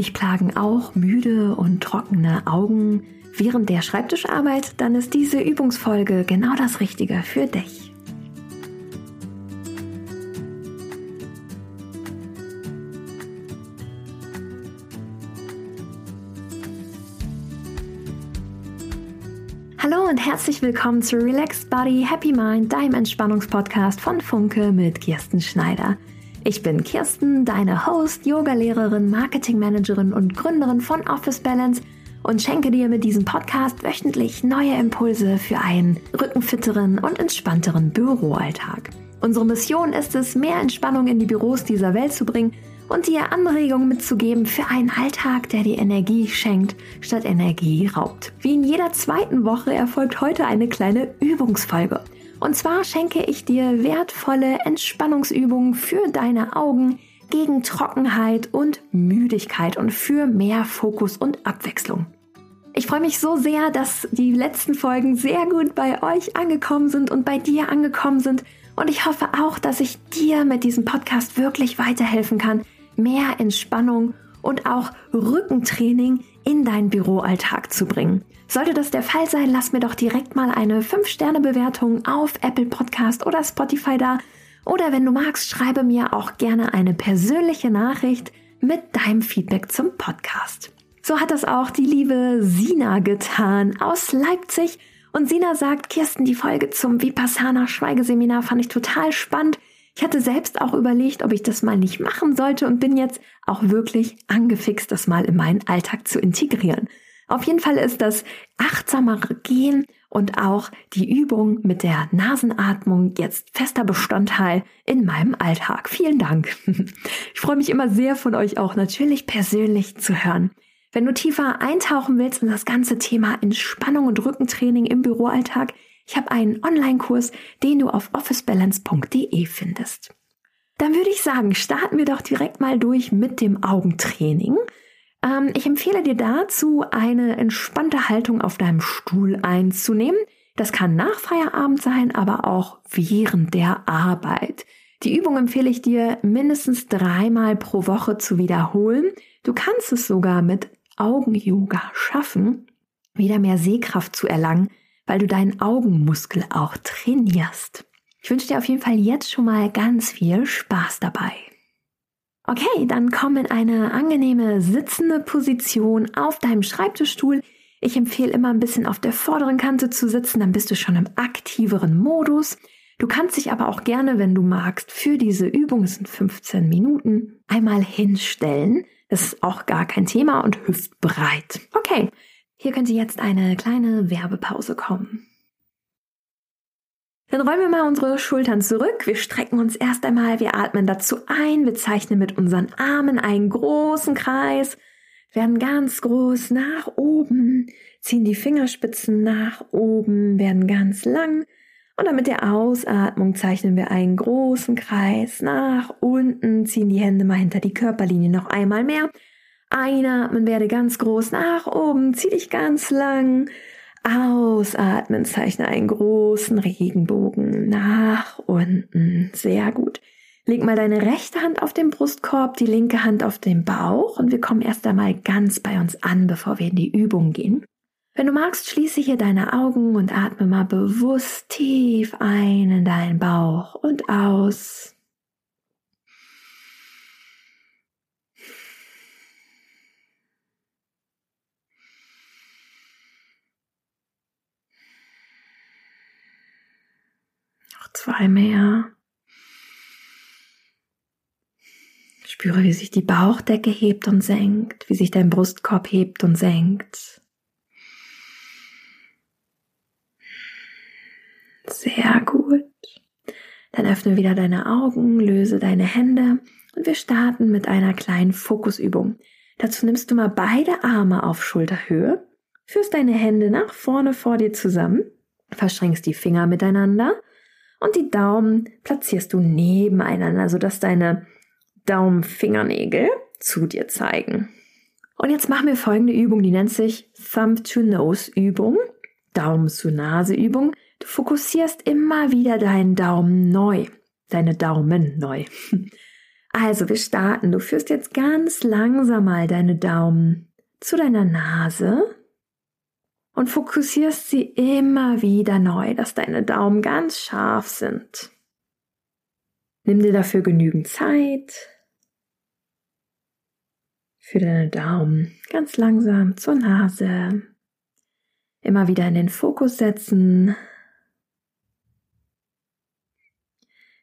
Dich plagen auch müde und trockene Augen während der Schreibtischarbeit? Dann ist diese Übungsfolge genau das Richtige für dich. Hallo und herzlich willkommen zu Relaxed Body, Happy Mind, deinem Entspannungspodcast von Funke mit Kirsten Schneider. Ich bin Kirsten, deine Host, Yogalehrerin, Marketingmanagerin und Gründerin von Office Balance und schenke dir mit diesem Podcast wöchentlich neue Impulse für einen rückenfitteren und entspannteren Büroalltag. Unsere Mission ist es, mehr Entspannung in die Büros dieser Welt zu bringen und dir Anregungen mitzugeben für einen Alltag, der dir Energie schenkt, statt Energie raubt. Wie in jeder zweiten Woche erfolgt heute eine kleine Übungsfolge. Und zwar schenke ich dir wertvolle Entspannungsübungen für deine Augen gegen Trockenheit und Müdigkeit und für mehr Fokus und Abwechslung. Ich freue mich so sehr, dass die letzten Folgen sehr gut bei euch angekommen sind und bei dir angekommen sind. Und ich hoffe auch, dass ich dir mit diesem Podcast wirklich weiterhelfen kann, mehr Entspannung und auch Rückentraining in deinen Büroalltag zu bringen. Sollte das der Fall sein, lass mir doch direkt mal eine 5-Sterne-Bewertung auf Apple Podcast oder Spotify da. Oder wenn du magst, schreibe mir auch gerne eine persönliche Nachricht mit deinem Feedback zum Podcast. So hat das auch die liebe Sina getan aus Leipzig. Und Sina sagt, Kirsten, die Folge zum Vipassana Schweigeseminar fand ich total spannend. Ich hatte selbst auch überlegt, ob ich das mal nicht machen sollte und bin jetzt auch wirklich angefixt, das mal in meinen Alltag zu integrieren. Auf jeden Fall ist das achtsamere Gehen und auch die Übung mit der Nasenatmung jetzt fester Bestandteil in meinem Alltag. Vielen Dank. Ich freue mich immer sehr von euch auch natürlich persönlich zu hören. Wenn du tiefer eintauchen willst in das ganze Thema Entspannung und Rückentraining im Büroalltag, ich habe einen Online-Kurs, den du auf officebalance.de findest. Dann würde ich sagen, starten wir doch direkt mal durch mit dem Augentraining. Ähm, ich empfehle dir dazu, eine entspannte Haltung auf deinem Stuhl einzunehmen. Das kann nach Feierabend sein, aber auch während der Arbeit. Die Übung empfehle ich dir mindestens dreimal pro Woche zu wiederholen. Du kannst es sogar mit Augen-Yoga schaffen, wieder mehr Sehkraft zu erlangen, weil du deinen Augenmuskel auch trainierst. Ich wünsche dir auf jeden Fall jetzt schon mal ganz viel Spaß dabei. Okay, dann komm in eine angenehme sitzende Position auf deinem Schreibtischstuhl. Ich empfehle immer ein bisschen auf der vorderen Kante zu sitzen, dann bist du schon im aktiveren Modus. Du kannst dich aber auch gerne, wenn du magst, für diese Übung, es sind 15 Minuten, einmal hinstellen. Das ist auch gar kein Thema und hüftbreit. Okay, hier könnte jetzt eine kleine Werbepause kommen. Dann räumen wir mal unsere Schultern zurück. Wir strecken uns erst einmal, wir atmen dazu ein, wir zeichnen mit unseren Armen einen großen Kreis, werden ganz groß nach oben, ziehen die Fingerspitzen nach oben, werden ganz lang und dann mit der Ausatmung zeichnen wir einen großen Kreis nach unten, ziehen die Hände mal hinter die Körperlinie noch einmal mehr. Einatmen werde ganz groß nach oben, zieh dich ganz lang Ausatmen, zeichne einen großen Regenbogen nach unten. Sehr gut. Leg mal deine rechte Hand auf den Brustkorb, die linke Hand auf den Bauch und wir kommen erst einmal ganz bei uns an, bevor wir in die Übung gehen. Wenn du magst, schließe hier deine Augen und atme mal bewusst tief ein in deinen Bauch und aus. Zwei mehr. Spüre, wie sich die Bauchdecke hebt und senkt, wie sich dein Brustkorb hebt und senkt. Sehr gut. Dann öffne wieder deine Augen, löse deine Hände und wir starten mit einer kleinen Fokusübung. Dazu nimmst du mal beide Arme auf Schulterhöhe, führst deine Hände nach vorne vor dir zusammen, verschränkst die Finger miteinander und die Daumen platzierst du nebeneinander, sodass deine Daumenfingernägel zu dir zeigen. Und jetzt machen wir folgende Übung, die nennt sich Thumb to Nose Übung, Daumen zu Nase Übung. Du fokussierst immer wieder deinen Daumen neu, deine Daumen neu. Also, wir starten. Du führst jetzt ganz langsam mal deine Daumen zu deiner Nase und fokussierst sie immer wieder neu, dass deine Daumen ganz scharf sind. Nimm dir dafür genügend Zeit. Für deine Daumen ganz langsam zur Nase. Immer wieder in den Fokus setzen.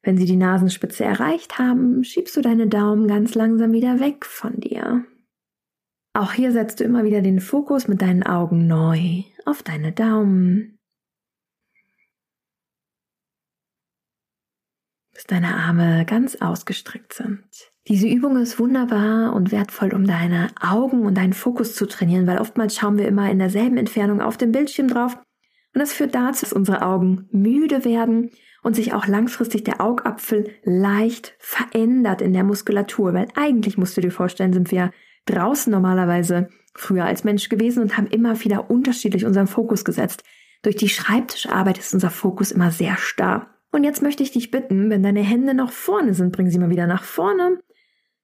Wenn sie die Nasenspitze erreicht haben, schiebst du deine Daumen ganz langsam wieder weg von dir. Auch hier setzt du immer wieder den Fokus mit deinen Augen neu auf deine Daumen. Bis deine Arme ganz ausgestreckt sind. Diese Übung ist wunderbar und wertvoll, um deine Augen und deinen Fokus zu trainieren, weil oftmals schauen wir immer in derselben Entfernung auf den Bildschirm drauf und das führt dazu, dass unsere Augen müde werden und sich auch langfristig der Augapfel leicht verändert in der Muskulatur, weil eigentlich musst du dir vorstellen, sind wir draußen normalerweise früher als Mensch gewesen und haben immer wieder unterschiedlich unseren Fokus gesetzt. Durch die Schreibtischarbeit ist unser Fokus immer sehr starr. Und jetzt möchte ich dich bitten, wenn deine Hände noch vorne sind, bring sie mal wieder nach vorne.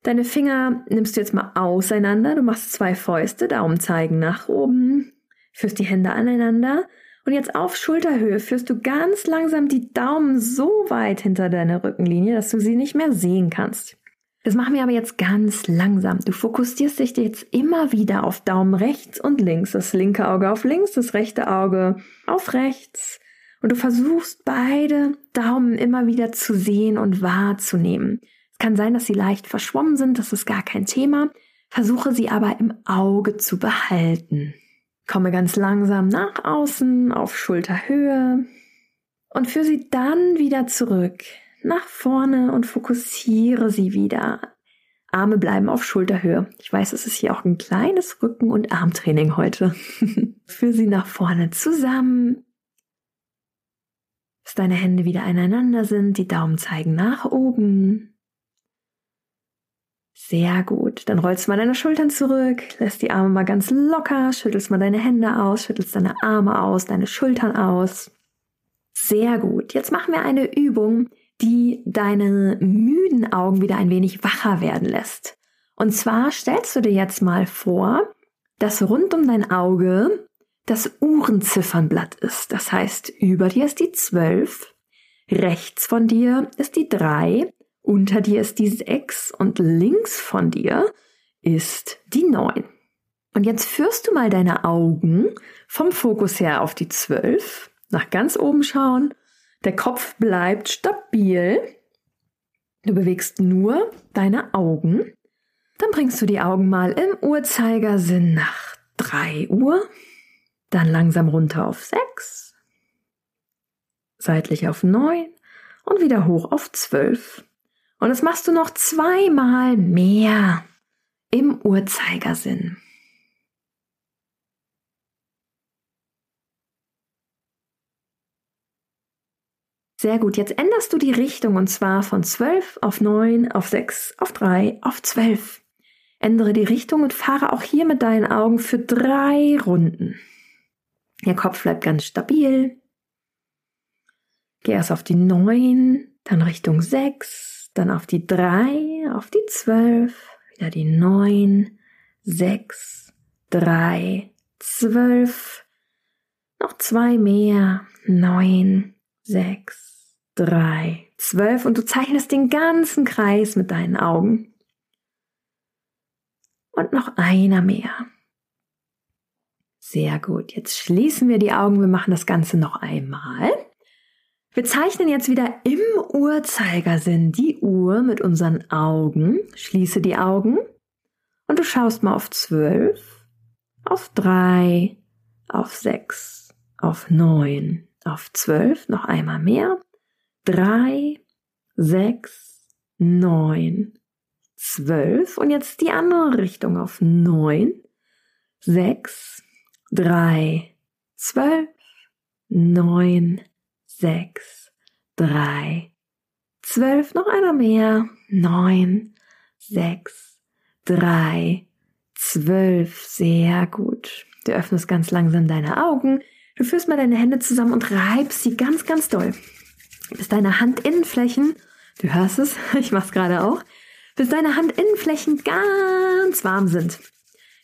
Deine Finger nimmst du jetzt mal auseinander. Du machst zwei Fäuste, Daumen zeigen nach oben, führst die Hände aneinander und jetzt auf Schulterhöhe führst du ganz langsam die Daumen so weit hinter deine Rückenlinie, dass du sie nicht mehr sehen kannst. Das machen wir aber jetzt ganz langsam. Du fokussierst dich jetzt immer wieder auf Daumen rechts und links. Das linke Auge auf links, das rechte Auge auf rechts. Und du versuchst beide Daumen immer wieder zu sehen und wahrzunehmen. Es kann sein, dass sie leicht verschwommen sind, das ist gar kein Thema. Versuche sie aber im Auge zu behalten. Komme ganz langsam nach außen auf Schulterhöhe und führe sie dann wieder zurück nach vorne und fokussiere sie wieder. Arme bleiben auf Schulterhöhe. Ich weiß, es ist hier auch ein kleines Rücken- und Armtraining heute. Führ sie nach vorne zusammen. Bis deine Hände wieder aneinander sind, die Daumen zeigen nach oben. Sehr gut. Dann rollst du mal deine Schultern zurück, lässt die Arme mal ganz locker, schüttelst mal deine Hände aus, schüttelst deine Arme aus, deine Schultern aus. Sehr gut. Jetzt machen wir eine Übung, die deine müden Augen wieder ein wenig wacher werden lässt. Und zwar stellst du dir jetzt mal vor, dass rund um dein Auge das Uhrenziffernblatt ist. Das heißt, über dir ist die 12, rechts von dir ist die 3, unter dir ist die 6 und links von dir ist die 9. Und jetzt führst du mal deine Augen vom Fokus her auf die 12, nach ganz oben schauen der Kopf bleibt stabil. Du bewegst nur deine Augen. Dann bringst du die Augen mal im Uhrzeigersinn nach 3 Uhr. Dann langsam runter auf 6. Seitlich auf 9 und wieder hoch auf 12. Und das machst du noch zweimal mehr im Uhrzeigersinn. Sehr gut. Jetzt änderst du die Richtung und zwar von 12 auf 9, auf 6, auf 3, auf 12. Ändere die Richtung und fahre auch hier mit deinen Augen für drei Runden. Der Kopf bleibt ganz stabil. Geh erst auf die 9, dann Richtung 6, dann auf die 3, auf die 12, wieder die 9, 6, 3, 12, noch zwei mehr, 9, 6, drei, zwölf und du zeichnest den ganzen Kreis mit deinen Augen. Und noch einer mehr. Sehr gut. Jetzt schließen wir die Augen. Wir machen das Ganze noch einmal. Wir zeichnen jetzt wieder im Uhrzeigersinn die Uhr mit unseren Augen. Schließe die Augen und du schaust mal auf zwölf, auf drei, auf sechs, auf neun, auf zwölf, noch einmal mehr drei, sechs, neun, zwölf und jetzt die andere Richtung auf neun, sechs, drei, zwölf, neun, sechs, drei, zwölf, noch einer mehr, neun, sechs, drei, zwölf, sehr gut. Du öffnest ganz langsam deine Augen, du führst mal deine Hände zusammen und reibst sie ganz, ganz doll bis deine Handinnenflächen, du hörst es, ich mach's gerade auch, bis deine Handinnenflächen ganz warm sind.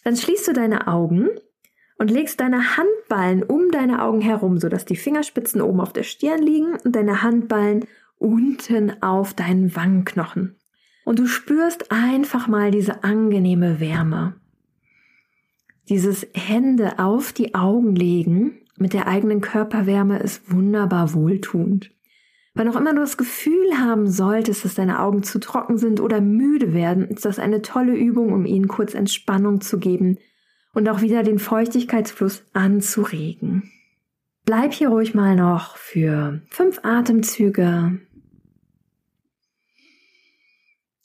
Dann schließt du deine Augen und legst deine Handballen um deine Augen herum, sodass die Fingerspitzen oben auf der Stirn liegen und deine Handballen unten auf deinen Wangenknochen. Und du spürst einfach mal diese angenehme Wärme. Dieses Hände auf die Augen legen mit der eigenen Körperwärme ist wunderbar wohltuend. Wann auch immer du das Gefühl haben solltest, dass deine Augen zu trocken sind oder müde werden, ist das eine tolle Übung, um ihnen kurz Entspannung zu geben und auch wieder den Feuchtigkeitsfluss anzuregen. Bleib hier ruhig mal noch für fünf Atemzüge.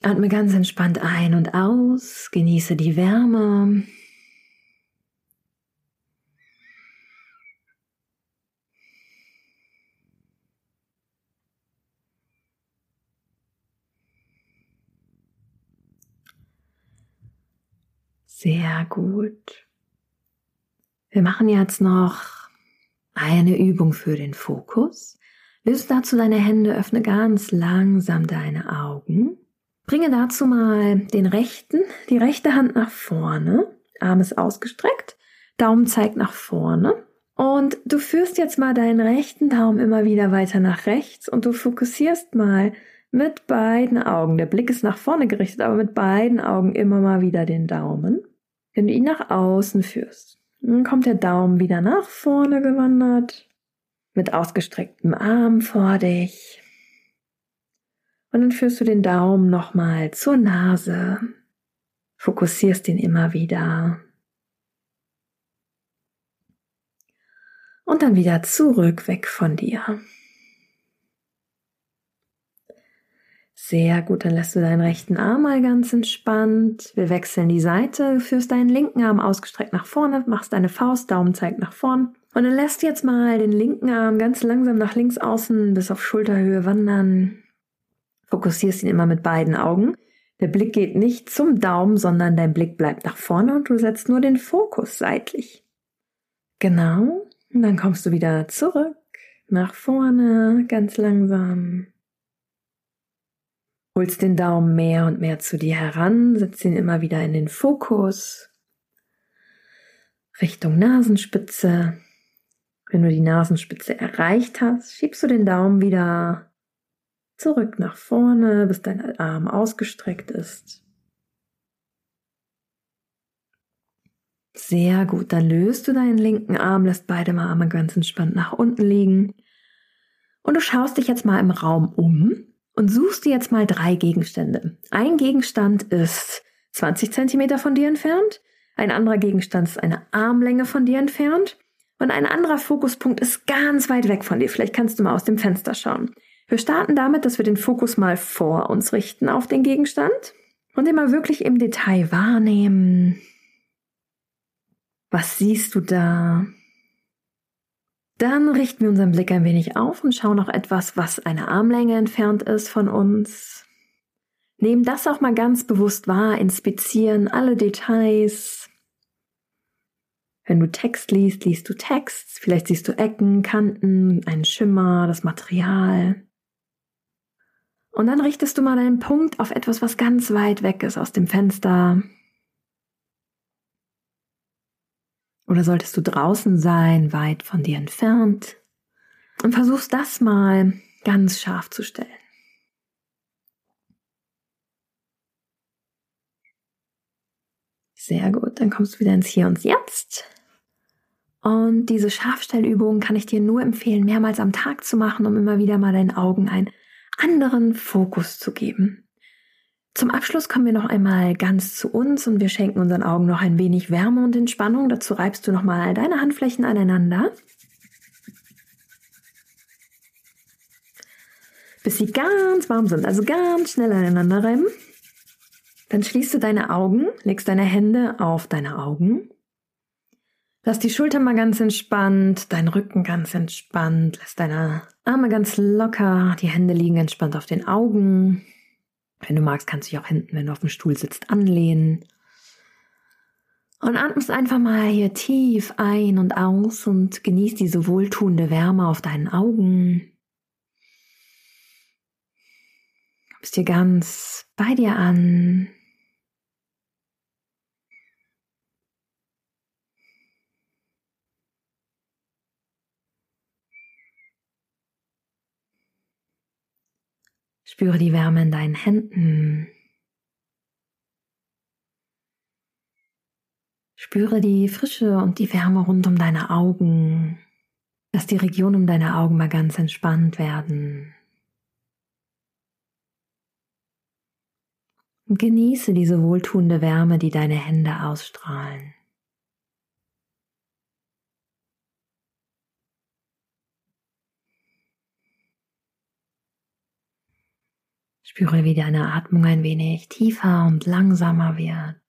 Atme ganz entspannt ein und aus, genieße die Wärme. Sehr gut. Wir machen jetzt noch eine Übung für den Fokus. Löse dazu deine Hände, öffne ganz langsam deine Augen. Bringe dazu mal den rechten, die rechte Hand nach vorne, Arm ist ausgestreckt, Daumen zeigt nach vorne. Und du führst jetzt mal deinen rechten Daumen immer wieder weiter nach rechts und du fokussierst mal mit beiden Augen. Der Blick ist nach vorne gerichtet, aber mit beiden Augen immer mal wieder den Daumen. Wenn du ihn nach außen führst, dann kommt der Daumen wieder nach vorne gewandert, mit ausgestrecktem Arm vor dich. Und dann führst du den Daumen nochmal zur Nase, fokussierst ihn immer wieder. Und dann wieder zurück weg von dir. Sehr gut, dann lässt du deinen rechten Arm mal ganz entspannt. Wir wechseln die Seite, führst deinen linken Arm ausgestreckt nach vorne, machst deine Faust, Daumen zeigt nach vorn. Und dann lässt jetzt mal den linken Arm ganz langsam nach links außen bis auf Schulterhöhe wandern. Fokussierst ihn immer mit beiden Augen. Der Blick geht nicht zum Daumen, sondern dein Blick bleibt nach vorne und du setzt nur den Fokus seitlich. Genau. Und dann kommst du wieder zurück, nach vorne, ganz langsam. Holst den Daumen mehr und mehr zu dir heran, setzt ihn immer wieder in den Fokus. Richtung Nasenspitze. Wenn du die Nasenspitze erreicht hast, schiebst du den Daumen wieder zurück nach vorne, bis dein Arm ausgestreckt ist. Sehr gut, dann löst du deinen linken Arm, lässt beide Arme ganz entspannt nach unten liegen. Und du schaust dich jetzt mal im Raum um und suchst dir jetzt mal drei Gegenstände. Ein Gegenstand ist 20 Zentimeter von dir entfernt, ein anderer Gegenstand ist eine Armlänge von dir entfernt und ein anderer Fokuspunkt ist ganz weit weg von dir. Vielleicht kannst du mal aus dem Fenster schauen. Wir starten damit, dass wir den Fokus mal vor uns richten auf den Gegenstand und den mal wirklich im Detail wahrnehmen. Was siehst du da? Dann richten wir unseren Blick ein wenig auf und schauen noch etwas, was eine Armlänge entfernt ist von uns. Nehmen das auch mal ganz bewusst wahr, inspizieren alle Details. Wenn du Text liest, liest du Text, vielleicht siehst du Ecken, Kanten, einen Schimmer, das Material. Und dann richtest du mal deinen Punkt auf etwas, was ganz weit weg ist aus dem Fenster, Oder solltest du draußen sein, weit von dir entfernt? Und versuchst das mal ganz scharf zu stellen. Sehr gut, dann kommst du wieder ins Hier und Jetzt. Und diese Scharfstellübung kann ich dir nur empfehlen, mehrmals am Tag zu machen, um immer wieder mal deinen Augen einen anderen Fokus zu geben. Zum Abschluss kommen wir noch einmal ganz zu uns und wir schenken unseren Augen noch ein wenig Wärme und Entspannung. Dazu reibst du nochmal deine Handflächen aneinander. Bis sie ganz warm sind, also ganz schnell aneinander reiben. Dann schließt du deine Augen, legst deine Hände auf deine Augen. Lass die Schulter mal ganz entspannt, dein Rücken ganz entspannt, lass deine Arme ganz locker, die Hände liegen entspannt auf den Augen. Wenn du magst, kannst du dich auch hinten, wenn du auf dem Stuhl sitzt, anlehnen. Und atmest einfach mal hier tief ein und aus und genießt diese wohltuende Wärme auf deinen Augen. Bist dir ganz bei dir an. Spüre die Wärme in deinen Händen. Spüre die Frische und die Wärme rund um deine Augen. Lass die Region um deine Augen mal ganz entspannt werden. Und genieße diese wohltuende Wärme, die deine Hände ausstrahlen. Spüre, wie deine Atmung ein wenig tiefer und langsamer wird.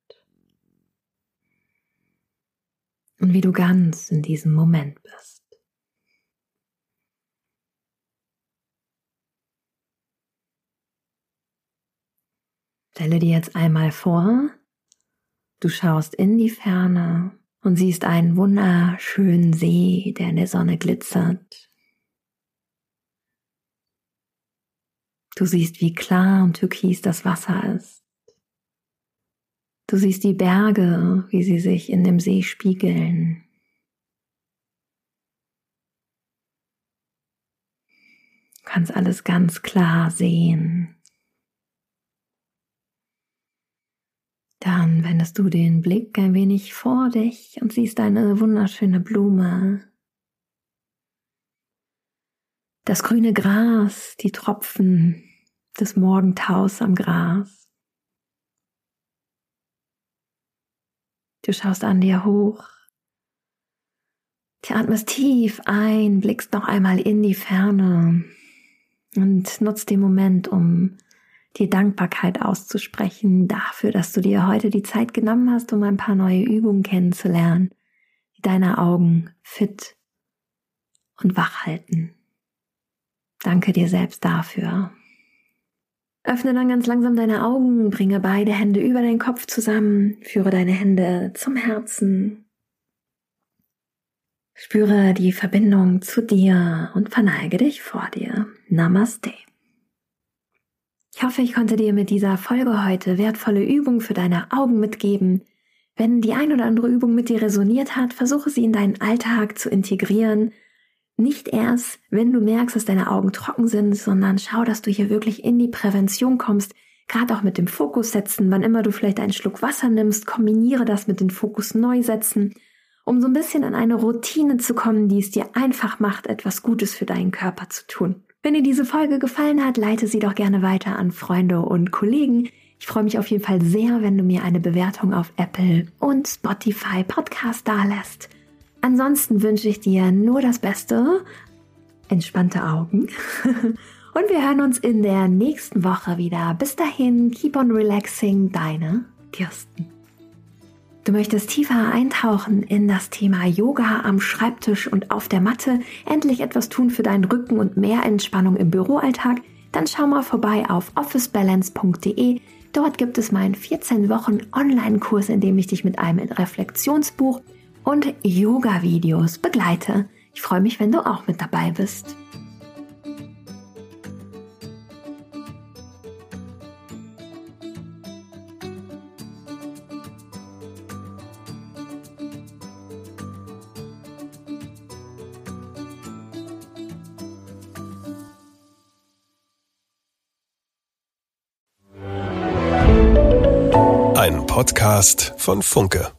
Und wie du ganz in diesem Moment bist. Stelle dir jetzt einmal vor, du schaust in die Ferne und siehst einen wunderschönen See, der in der Sonne glitzert. Du siehst, wie klar und türkis das Wasser ist. Du siehst die Berge, wie sie sich in dem See spiegeln. Du kannst alles ganz klar sehen. Dann wendest du den Blick ein wenig vor dich und siehst eine wunderschöne Blume. Das grüne Gras, die Tropfen des Morgentaus am Gras. Du schaust an dir hoch. Du atmest tief ein, blickst noch einmal in die Ferne und nutzt den Moment, um dir Dankbarkeit auszusprechen dafür, dass du dir heute die Zeit genommen hast, um ein paar neue Übungen kennenzulernen, die deine Augen fit und wach halten. Danke dir selbst dafür. Öffne dann ganz langsam deine Augen, bringe beide Hände über deinen Kopf zusammen, führe deine Hände zum Herzen. Spüre die Verbindung zu dir und verneige dich vor dir. Namaste. Ich hoffe, ich konnte dir mit dieser Folge heute wertvolle Übungen für deine Augen mitgeben. Wenn die ein oder andere Übung mit dir resoniert hat, versuche sie in deinen Alltag zu integrieren nicht erst, wenn du merkst, dass deine Augen trocken sind, sondern schau, dass du hier wirklich in die Prävention kommst, gerade auch mit dem Fokus setzen, wann immer du vielleicht einen Schluck Wasser nimmst, kombiniere das mit dem Fokus neu setzen, um so ein bisschen an eine Routine zu kommen, die es dir einfach macht, etwas Gutes für deinen Körper zu tun. Wenn dir diese Folge gefallen hat, leite sie doch gerne weiter an Freunde und Kollegen. Ich freue mich auf jeden Fall sehr, wenn du mir eine Bewertung auf Apple und Spotify Podcast dalässt. Ansonsten wünsche ich dir nur das Beste, entspannte Augen und wir hören uns in der nächsten Woche wieder. Bis dahin, keep on relaxing, deine Kirsten. Du möchtest tiefer eintauchen in das Thema Yoga am Schreibtisch und auf der Matte, endlich etwas tun für deinen Rücken und mehr Entspannung im Büroalltag? Dann schau mal vorbei auf officebalance.de. Dort gibt es meinen 14 Wochen Online-Kurs, in dem ich dich mit einem Reflexionsbuch und Yoga-Videos begleite. Ich freue mich, wenn du auch mit dabei bist. Ein Podcast von Funke.